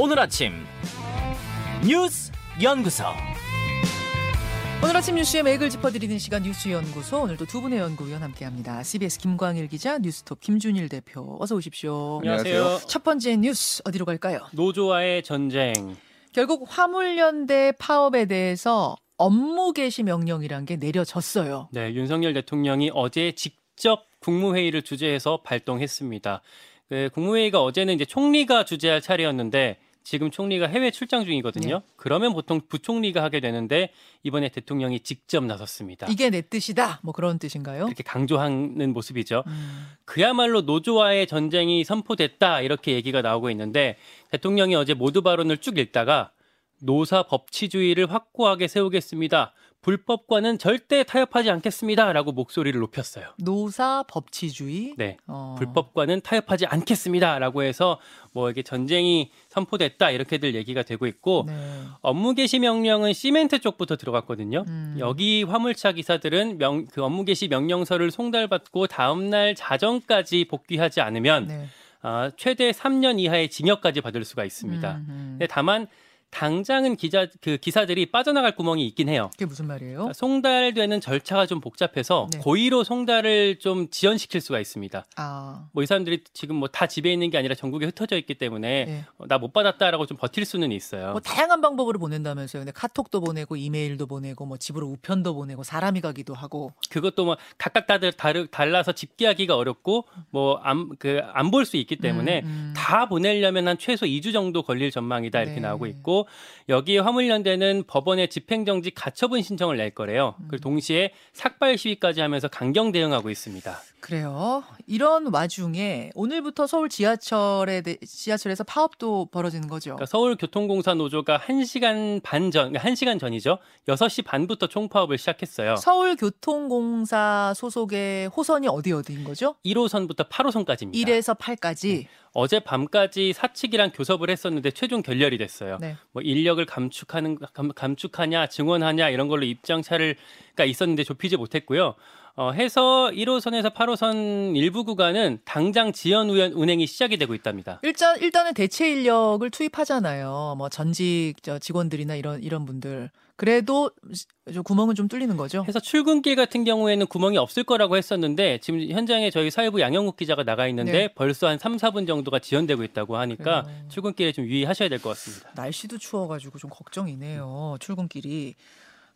오늘 아침 뉴스 연구소. 오늘 아침 뉴스의 맥을 짚어드리는 시간 뉴스 연구소 오늘도 두 분의 연구위원 함께합니다. CBS 김광일 기자, 뉴스톱 김준일 대표 어서 오십시오. 안녕하세요. 첫 번째 뉴스 어디로 갈까요? 노조와의 전쟁. 결국 화물연대 파업에 대해서 업무 개시 명령이란 게 내려졌어요. 네, 윤석열 대통령이 어제 직접 국무회의를 주재해서 발동했습니다. 그 국무회의가 어제는 이제 총리가 주재할 차례였는데 지금 총리가 해외 출장 중이거든요. 네. 그러면 보통 부총리가 하게 되는데 이번에 대통령이 직접 나섰습니다. 이게 내 뜻이다. 뭐 그런 뜻인가요? 이렇게 강조하는 모습이죠. 음, 그야말로 노조와의 전쟁이 선포됐다 이렇게 얘기가 나오고 있는데 대통령이 어제 모두 발언을 쭉 읽다가 노사 법치주의를 확고하게 세우겠습니다. 불법과는 절대 타협하지 않겠습니다라고 목소리를 높였어요. 노사 법치주의. 네. 어, 불법과는 타협하지 않겠습니다라고 해서 뭐 이게 전쟁이 선포됐다 이렇게들 얘기가 되고 있고 네. 업무 개시 명령은 시멘트 쪽부터 들어갔거든요. 음. 여기 화물차 기사들은 명, 그 업무 개시 명령서를 송달받고 다음 날 자정까지 복귀하지 않으면 네. 아, 최대 3년 이하의 징역까지 받을 수가 있습니다. 음, 음. 다만 당장은 기자 그 기사들이 빠져나갈 구멍이 있긴 해요. 그게 무슨 말이에요? 송달되는 절차가 좀 복잡해서 네. 고의로 송달을 좀 지연시킬 수가 있습니다. 아, 뭐 이 사람들이 지금 뭐 다 집에 있는 게 아니라 전국에 흩어져 있기 때문에 네. 나못 받았다라고 좀 버틸 수는 있어요. 뭐 다양한 방법으로 보낸다면서요. 근데 카톡도 보내고 이메일도 보내고 뭐 집으로 우편도 보내고 사람이 가기도 하고. 그것도 뭐 각각 다들 다르, 달라서 집계하기가 어렵고 뭐 안 그 안 볼 수 있기 때문에 음, 음. 다 보내려면 한 최소 2주 정도 걸릴 전망이다 이렇게 네. 나오고 있고 여기에 화물연대는 법원에 집행정지 가처분 신청을 낼 거래요. 음. 그리고 동시에 삭발 시위까지 하면서 강경 대응하고 있습니다. 그래요. 이런 와중에 오늘부터 서울 지하철에 대- 지하철에서 파업도 벌어지는 거죠. 그러니까 서울교통공사 노조가 1시간 반 전, 그러니까 1시간 전이죠. 6시 반부터 총파업을 시작했어요. 서울교통공사 소속의 호선이 어디 어디인 거죠? 1호선부터 8호선까지입니다. 1에서 8까지. 어제 밤까지 사측이랑 교섭을 했었는데 최종 결렬이 됐어요. 네. 뭐 인력을 감축하는 감, 감축하냐 증원하냐 이런 걸로 입장차를가 있었는데 좁히지 못했고요. 어, 해서 1호선에서 8호선 일부 구간은 당장 지연 운행이 시작이 되고 있답니다. 일단 일단은 대체 인력을 투입하잖아요. 뭐 전직 저 직원들이나 이런 이런 분들. 그래도 저 구멍은 좀 뚫리는 거죠. 해서 출근길 같은 경우에는 구멍이 없을 거라고 했었는데 지금 현장에 저희 사회부 양영국 기자가 나가 있는데 네. 벌써 한 3, 4분 정도가 지연되고 있다고 하니까 그래요. 출근길에 좀 유의하셔야 될 것 같습니다. 날씨도 추워가지고 좀 걱정이네요. 출근길이.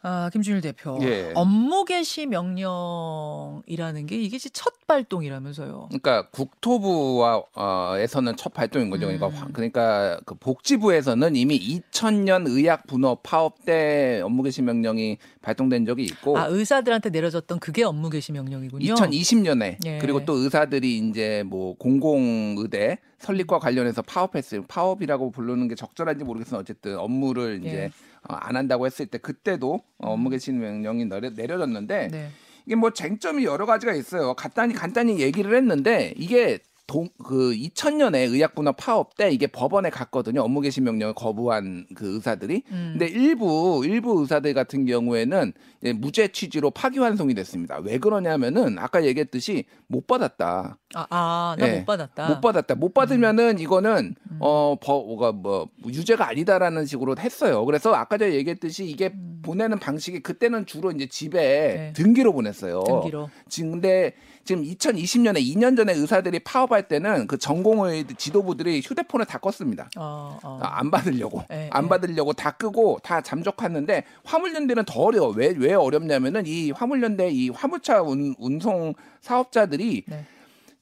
아, 김준일 대표. 예. 업무 개시 명령이라는 게 이게 첫 발동이라면서요. 그러니까 국토부와에서는 첫 발동인 거죠. 그러니까 음. 화- 그러니까 그 복지부에서는 이미 2000년 의학 분업 파업 때 업무 개시 명령이 발동된 적이 있고 아, 의사들한테 내려졌던 그게 업무 개시 명령이군요. 2020년에 예. 그리고 또 의사들이 이제 뭐 공공 의대 설립과 관련해서 파업했어요. 파업이라고 부르는 게 적절한지 모르겠으나 어쨌든 업무를 이제 예. 어, 안 한다고 했을 때 그때도 어, 업무 개시 명령이 내려, 내려졌는데 네. 이게 뭐 쟁점이 여러 가지가 있어요. 간단히 간단히 얘기를 했는데 이게 동, 그 2000년에 의약분업 파업 때 이게 법원에 갔거든요. 업무 개시 명령을 거부한 그 의사들이. 음. 근데 일부 일부 의사들 같은 경우에는 무죄 취지로 파기환송이 됐습니다. 왜 그러냐면은 아까 얘기했듯이 못 받았다. 아, 아, 나못 예. 받았다. 못 받았다. 못 받으면은 이거는 어 버가 뭐 유죄가 아니다라는 식으로 했어요. 그래서 아까 전에 얘기했듯이 이게 보내는 방식이 그때는 주로 이제 집에 네. 등기로 보냈어요. 등기로. 지금 근데 지금 2020년에 2년 전에 의사들이 파업할 때는 그 전공의 지도부들이 휴대폰을 다 껐습니다. 어, 어. 아, 안 받으려고 예, 안 예. 받으려고 다 끄고 다 잠적했는데 화물연대는 더 어려워 왜 왜 어렵냐면은 이 화물연대 이 화물차 운, 운송 사업자들이 네.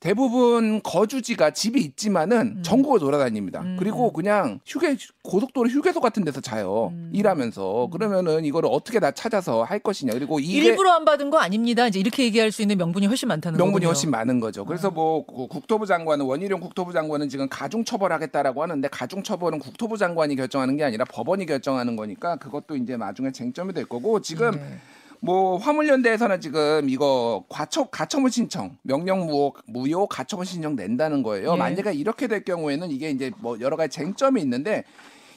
대부분 거주지가 집이 있지만은 음. 전국을 돌아다닙니다. 음, 그리고 그냥 휴게 고속도로 휴게소 같은 데서 자요. 음. 일하면서 그러면은 이거를 어떻게 다 찾아서 할 것이냐. 그리고 이게 일부러 안 받은 거 아닙니다. 이제 이렇게 얘기할 수 있는 명분이 훨씬 많다는 명분이 거군요. 훨씬 많은 거죠. 그래서 뭐그 국토부 장관은 원희룡 국토부 장관은 지금 가중 처벌하겠다라고 하는데 가중 처벌은 국토부 장관이 결정하는 게 아니라 법원이 결정하는 거니까 그것도 이제 나중에 쟁점이 될 거고 지금 네. 뭐 화물연대에서는 지금 이거 과처 가처분 신청 명령 무효 무효 가처분 신청 낸다는 거예요. 예. 만약에 이렇게 될 경우에는 이게 이제 뭐 여러 가지 쟁점이 있는데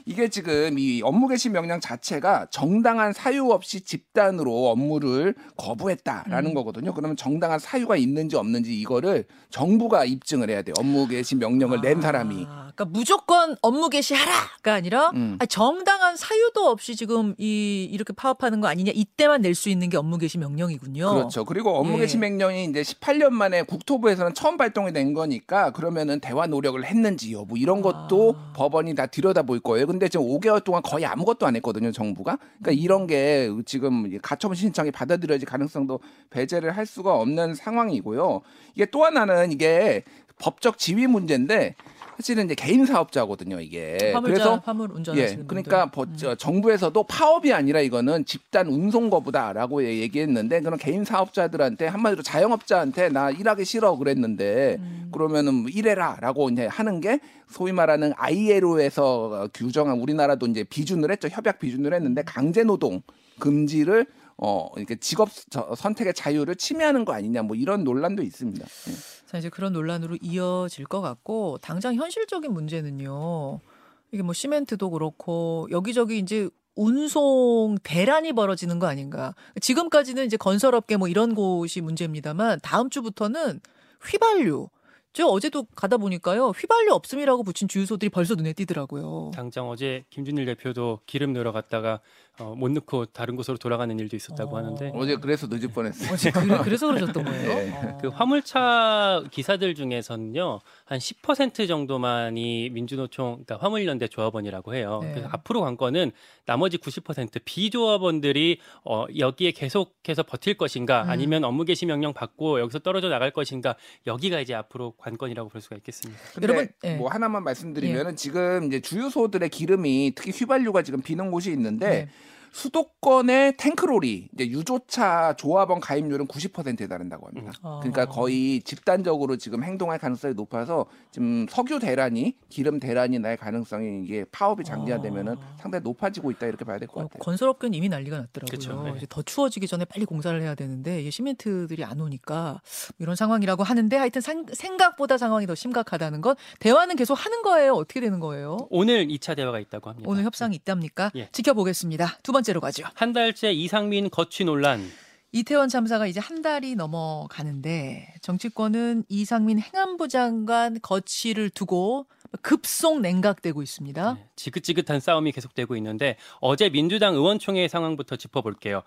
이게 지금 이 업무 개시 명령 자체가 정당한 사유 없이 집단으로 업무를 거부했다라는 음. 거거든요. 그러면 정당한 사유가 있는지 없는지 이거를 정부가 입증을 해야 돼요. 업무 개시 명령을 낸 사람이. 아, 그러니까 무조건 업무 개시하라가 아니라 음. 정당한 사유도 없이 지금 이 이렇게 파업하는 거 아니냐 이때만 낼 수 있는 게 업무 개시 명령이군요. 그렇죠. 그리고 업무 예. 개시 명령이 이제 18년 만에 국토부에서는 처음 발동이 된 거니까 그러면은 대화 노력을 했는지 여부 이런 것도 아. 법원이 다 들여다볼 거예요. 근데 지금 5개월 동안 거의 아무것도 안 했거든요, 정부가. 그러니까 음. 이런 게 지금 가처분 신청이 받아들여질 가능성도 배제를 할 수가 없는 상황이고요. 이게 또 하나는 이게 법적 지위 문제인데 사실은 이제 개인 사업자거든요, 이게. 화물자, 그래서 화물 운전하시는 예, 그러니까. 음. 버- 저 정부에서도 파업이 아니라 이거는 집단 운송 거부다라고 예- 얘기했는데 그런 개인 사업자들한테 한마디로 자영업자한테 나 일하기 싫어 그랬는데 음. 그러면은 뭐 일해라라고 이제 하는 게 소위 말하는 ILO에서 규정한 우리나라도 이제 비준을 했죠 협약 비준을 했는데 강제 노동 금지를 어 이렇게 직업 저- 선택의 자유를 침해하는 거 아니냐 뭐 이런 논란도 있습니다. 예. 자 이제 그런 논란으로 이어질 것 같고 당장 현실적인 문제는요. 이게 뭐 시멘트도 그렇고 여기저기 이제 운송 대란이 벌어지는 거 아닌가. 지금까지는 이제 건설업계 뭐 이런 곳이 문제입니다만 다음 주부터는 휘발유. 저 어제도 가다 보니까요. 휘발유 없음이라고 붙인 주유소들이 벌써 눈에 띄더라고요. 당장 어제 김준일 대표도 기름 넣으러 갔다가 어, 못 넣고 다른 곳으로 돌아가는 일도 있었다고 어. 하는데 어제 그래서 늦을 뻔했어요. 어제 그, 래 서 그러셨던 거예요. 예. 어. 그 화물차 기사들 중에서는요 한 10% 정도만이 민주노총 그러니까 화물연대 조합원이라고 해요. 네. 그래서 앞으로 관건은 나머지 90% 비조합원들이 어, 여기에 계속해서 버틸 것인가 음. 아니면 업무 개시 명령 받고 여기서 떨어져 나갈 것인가 여기가 이제 앞으로 관건이라고 볼 수가 있겠습니다. 근데 여러분, 예. 뭐 하나만 말씀드리면은 지금 이제 주유소들의 기름이 특히 휘발유가 지금 비는 곳이 있는데 네. 수도권의 탱크롤이 이제 유조차 조합원 가입률은 90%에 달한다고 합니다. 음. 그러니까 아. 거의 집단적으로 지금 행동할 가능성이 높아서 지금 석유 대란이 기름 대란이 날 가능성이 이게 파업이 장기화되면은 아. 상당히 높아지고 있다 이렇게 봐야 될것 어, 같아요. 건설업계는 이미 난리가 났더라고요. 그쵸, 네. 이제 더 추워지기 전에 빨리 공사를 해야 되는데 이게 시멘트들이 안 오니까 이런 상황이라고 하는데 하여튼 상- 생각보다 상황이 더 심각하다는 건 대화는 계속 하는 거예요. 어떻게 되는 거예요? 오늘 2차 대화가 있다고 합니다. 오늘 협상이 있답니까? 예. 지켜보겠습니다. 두 번째로 가죠. 한 달째 이상민 거취 논란 이태원 참사가 이제 한 달이 넘어가는데 정치권은 이상민 행안부 장관 거취를 두고 급속 냉각되고 있습니다. 네, 지긋지긋한 싸움이 계속되고 있는데 어제 민주당 의원총회 상황부터 짚어볼게요.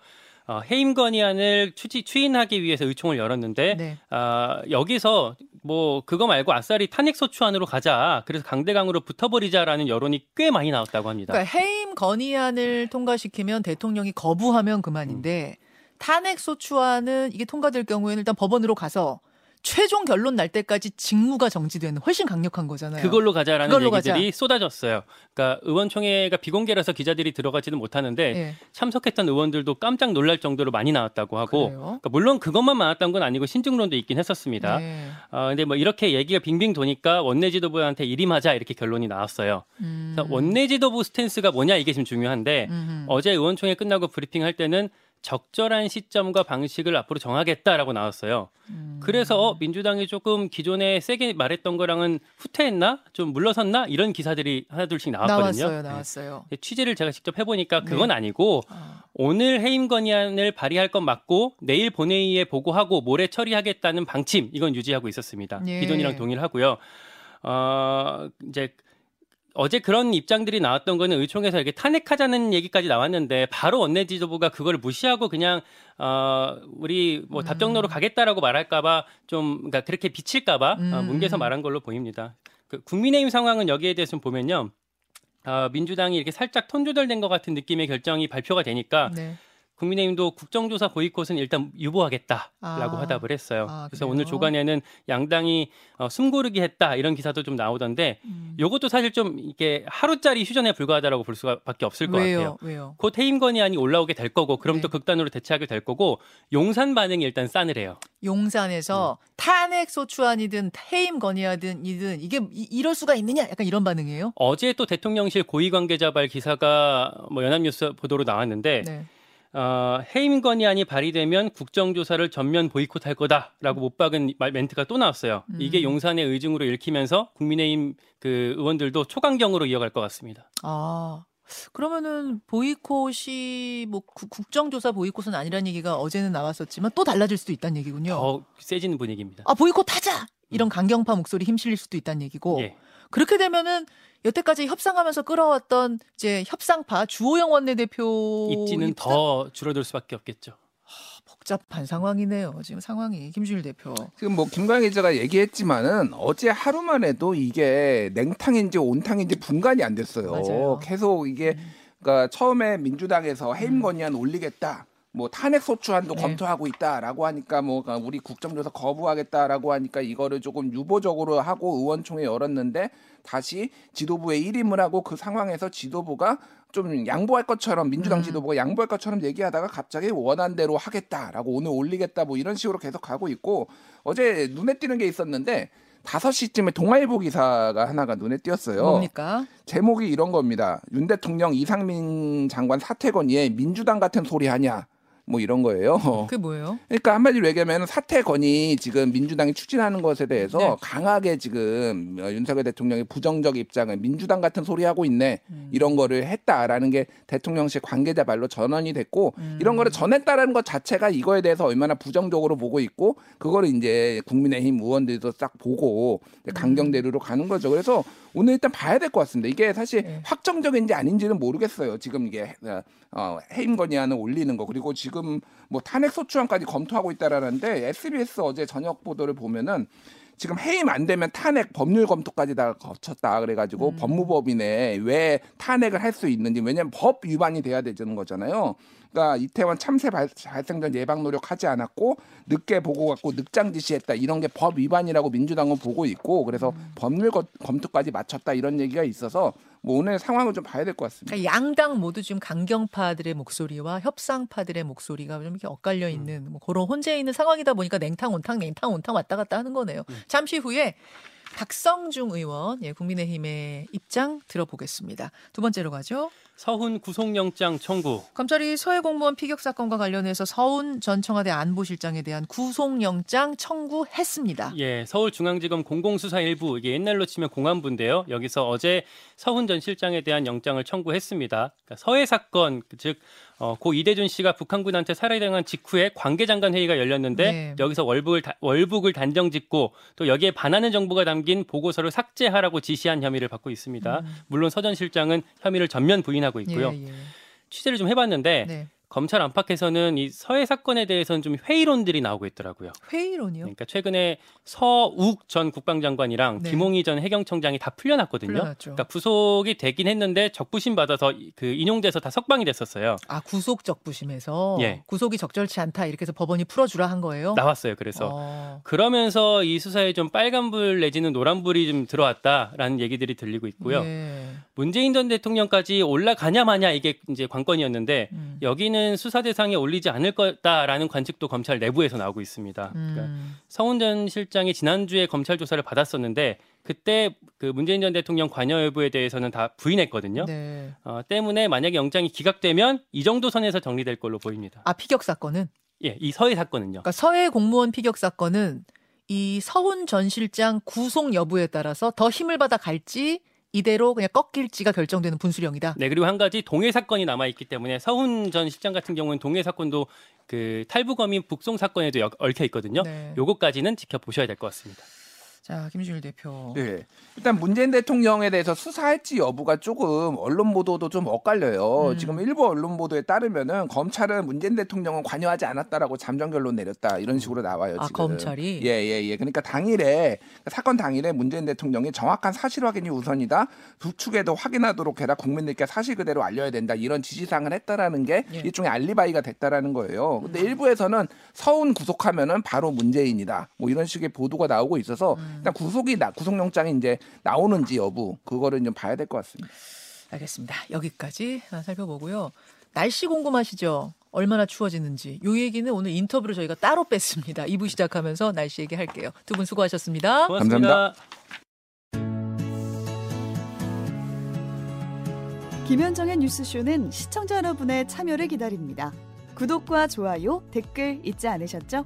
어, 해임 건의안을 추지, 추인하기 위해서 의총을 열었는데 네. 아, 여기서 뭐 그거 말고 아싸리 탄핵 소추안으로 가자. 그래서 강대강으로 붙어버리자라는 여론이 꽤 많이 나왔다고 합니다. 그러니까 해임 건의안을 통과시키면 대통령이 거부하면 그만인데 음. 탄핵 소추안은 이게 통과될 경우에는 일단 법원으로 가서 최종 결론 날 때까지 직무가 정지되는 훨씬 강력한 거잖아요. 그걸로 가자라는 그걸로 얘기들이 쏟아졌어요. 그러니까 의원총회가 비공개라서 기자들이 들어가지는 못하는데 예, 참석했던 의원들도 깜짝 놀랄 정도로 많이 나왔다고 하고? 그러니까 물론 그것만 많았던 건 아니고 신증론도 있긴 했었습니다. 네. 어, 근데 뭐 이렇게 얘기가 빙빙 도니까 원내 지도부한테 일임하자 이렇게 결론이 나왔어요. 음. 원내 지도부 스탠스가 뭐냐 이게 지금 중요한데 음흠. 어제 의원총회 끝나고 브리핑할 때는 적절한 시점과 방식을 앞으로 정하겠다라고 나왔어요. 음. 그래서 어, 민주당이 조금 기존에 세게 말했던 거랑은 후퇴했나? 좀 물러섰나? 이런 기사들이 하나둘씩 나왔거든요. 나왔어요, 나왔어요. 네. 취재를 제가 직접 해보니까 그건 네. 아니고 아, 오늘 해임 건의안을 발의할 건 맞고 내일 본회의에 보고하고 모레 처리하겠다는 방침 이건 유지하고 있었습니다. 예. 기존이랑 동일하고요. 어 이제 어제 그런 입장들이 나왔던 거는 의총에서 이렇게 탄핵하자는 얘기까지 나왔는데 바로 원내 지도부가 그걸 무시하고 그냥 어 우리 뭐 답정너로 가겠다라고 말할까봐 좀 그러니까 그렇게 비칠까봐 어, 음. 뭉개서 말한 걸로 보입니다. 그 국민의힘 상황은 여기에 대해서 좀 보면요. 어, 민주당이 이렇게 살짝 톤 조절된 것 같은 느낌의 결정이 발표가 되니까 네. 국민의힘도 국정조사 보이콧은 일단 유보하겠다라고 아. 화답을 했어요. 아, 그래서? 오늘 조간에는 양당이 어, 숨고르기 했다 이런 기사도 좀 나오던데 음. 요것도 사실 좀 이게 하루짜리 휴전에 불과하다라고 볼 수밖에 없을 것 왜요? 같아요. 왜요? 곧 해임 건의안이 올라오게 될 거고 그럼 네. 또 극단으로 대처하게 될 거고 용산 반응이 일단 싸늘해요. 용산에서 음. 탄핵 소추안이든 해임 건의안이든 이든 이게 이, 이럴 수가 있느냐? 약간 이런 반응이에요. 어제 또 대통령실 고위 관계자 발 기사가 뭐 연합뉴스 보도로 나왔는데 네. 어, 해임 건의안이 발의되면 국정조사를 전면 보이콧할 거다라고 못 박은 말- 멘트가 또 나왔어요. 음. 이게 용산의 의중으로 읽히면서 국민의힘 그 의원들도 초강경으로 이어갈 것 같습니다. 아. 그러면은 보이콧이 뭐 구- 국정조사 보이콧은 아니라는 얘기가 어제는 나왔었지만 또 달라질 수도 있다는 얘기군요. 더 세지는 분위기입니다. 아 보이콧 하자 이런 강경파 목소리 힘실릴 수도 있다는 얘기고 예. 그렇게 되면은 여태까지 협상하면서 끌어왔던 이제 협상파 주호영 원내대표 입지는 입장? 더 줄어들 수밖에 없겠죠. 복잡한 상황이네요. 지금 상황이 김준일 대표. 지금 뭐 김광희 기자가 얘기했지만은 어제 하루만 해도 이게 냉탕인지 온탕인지 분간이 안 됐어요. 맞아요. 계속 이게 음. 그러니까 처음에 민주당에서 해임 건의안 올리겠다. 뭐 탄핵 소추안도 네. 검토하고 있다라고 하니까 뭐 우리 국정조사 거부하겠다라고 하니까 이거를 조금 유보적으로 하고 의원총회 열었는데 다시 지도부에 일임을 하고 그 상황에서 지도부가 좀 양보할 것처럼 민주당 음. 지도부가 양보할 것처럼 얘기하다가 갑자기 원한 대로 하겠다라고 오늘 올리겠다 뭐 이런 식으로 계속 가고 있고 어제 눈에 띄는 게 있었는데 5시쯤에 동아일보 기사가 하나가 눈에 띄었어요. 뭡니까? 제목이 이런 겁니다. 윤 대통령 이상민 장관 사퇴 건의에 민주당 같은 소리 하냐. 뭐 이런 거예요. 그게 뭐예요? 그러니까 한마디로 얘기하면 사퇴 건의 지금 민주당이 추진하는 것에 대해서 네. 강하게 지금 어, 윤석열 대통령의 부정적 입장을 민주당 같은 소리 하고 있네 음. 이런 거를 했다라는 게 대통령실 관계자 말로 전언이 됐고 음. 이런 거를 전했다라는 것 자체가 이거에 대해서 얼마나 부정적으로 보고 있고 그거를 이제 국민의힘 의원들도 싹 보고 이제 강경 대류로 가는 거죠. 그래서 오늘 일단 봐야 될 것 같습니다. 이게 사실 네. 확정적인지 아닌지는 모르겠어요. 지금 이게 어, 해임 건의안을 올리는 거 그리고 지금 뭐 탄핵 소추안까지 검토하고 있다라는데 SBS 어제 저녁 보도를 보면은 지금 해임 안 되면 탄핵 법률 검토까지 다 거쳤다. 그래가지고 법무법인에 왜 탄핵을 할 수 있는지 왜냐면 법 위반이 돼야 되는 거잖아요. 그러니까 이태원 참새 발, 발생 전 예방 노력하지 않았고 늦게 보고 갖고 늑장 지시했다. 이런 게 법 위반이라고 민주당은 보고 있고 그래서 법률 거- 검토까지 마쳤다. 이런 얘기가 있어서 뭐 오늘 상황을 좀 봐야 될 것 같습니다. 그러니까 양당 모두 지금 강경파들의 목소리와 협상파들의 목소리가 좀 이렇게 엇갈려 있는 뭐 그런 혼재 있는 상황이다 보니까 냉탕 온탕 냉탕 온탕 왔다 갔다 하는 거네요. 잠시 후에 박성중 의원 예, 국민의힘의 입장 들어보겠습니다. 두 번째로 가죠. 서훈 구속영장 청구. 검찰이 서해 공무원 피격 사건과 관련해서 서훈 전 청와대 안보실장에 대한 구속영장 청구했습니다. 예, 서울중앙지검 공공수사 일부 이게 옛날로 치면 공안부인데요. 여기서 어제 서훈 전 실장에 대한 영장을 청구했습니다. 그러니까 서해 사건 즉 어, 고 이대준 씨가 북한군한테 살해당한 직후에 관계장관 회의가 열렸는데 네. 여기서 월북을 다- 월북을 단정 짓고 또 여기에 반하는 정보가 담긴 보고서를 삭제하라고 지시한 혐의를 받고 있습니다. 물론 서전 실장은 혐의를 전면 부인하고 있고요. 예, 예. 취재를 좀 해봤는데 네. 검찰 안팎에서는 이 서해 사건에 대해서는 좀 회의론들이 나오고 있더라고요. 회의론이요. 그러니까 최근에 서욱 전 국방장관이랑 네. 김홍희 전 해경청장이 다 풀려났거든요. 풀려났죠. 그러니까 구속이 되긴 했는데 적부심 받아서 이- 그 인용돼서 다 석방이 됐었어요. 아 구속 적부심에서 예. 구속이 적절치 않다 이렇게 해서 법원이 풀어주라 한 거예요. 나왔어요. 그래서 어. 그러면서 이 수사에 좀 빨간불 내지는 노란불이 좀 들어왔다라는 얘기들이 들리고 있고요. 예. 문재인 전 대통령까지 올라가냐 마냐 이게 이제 관건이었는데 음. 여기는 수사 대상에 올리지 않을 거다라는 관측도 검찰 내부에서 나오고 있습니다. 그러니까 음. 서훈 전 실장이 지난주에 검찰 조사를 받았었는데 그때 그 문재인 전 대통령 관여 여부에 대해서는 다 부인했거든요. 네. 어, 때문에 만약에 영장이 기각되면 이 정도 선에서 정리될 걸로 보입니다. 아 피격 사건은 예, 이 서해 사건은요. 그러니까 서해 공무원 피격 사건은 이 서훈 전 실장 구속 여부에 따라서 더 힘을 받아 갈지 이대로 그냥 꺾일지가 결정되는 분수령이다. 네, 그리고 한 가지 동해 사건이 남아 있기 때문에 서훈 전 실장 같은 경우는 동해 사건도 그 탈북어민 북송 사건에도 역- 얽혀 있거든요. 네. 요거까지는 지켜보셔야 될 것 같습니다. 자 김준일 대표. 네. 일단 문재인 대통령에 대해서 수사할지 여부가 조금 언론 보도도 좀 엇갈려요. 음. 지금 일부 언론 보도에 따르면은 검찰은 문재인 대통령은 관여하지 않았다라고 잠정 결론 내렸다 이런 식으로 나와요. 아, 지금. 검찰이? 예, 예, 예. 그러니까 당일에 사건 당일에 문재인 대통령이 정확한 사실 확인이 우선이다. 두 축에도 확인하도록 해라. 국민들께 사실 그대로 알려야 된다. 이런 지시사항을 했다라는 게 예. 일종의 알리바이가 됐다라는 거예요. 근데 일부에서는 서운 구속하면은 바로 문재인이다. 뭐 이런 식의 보도가 나오고 있어서 일단 구속이 나 구속영장이 이제 나오는지 여부 그거를 좀 봐야 될 것 같습니다. 알겠습니다. 여기까지 살펴보고요. 날씨 궁금하시죠? 얼마나 추워지는지. 요 얘기는 오늘 인터뷰로 저희가 따로 뺐습니다. 2부 시작하면서 날씨 얘기할게요. 두 분 수고하셨습니다. 고맙습니다. 김현정의 뉴스쇼는 시청자 여러분의 참여를 기다립니다. 구독과 좋아요, 댓글 잊지 않으셨죠?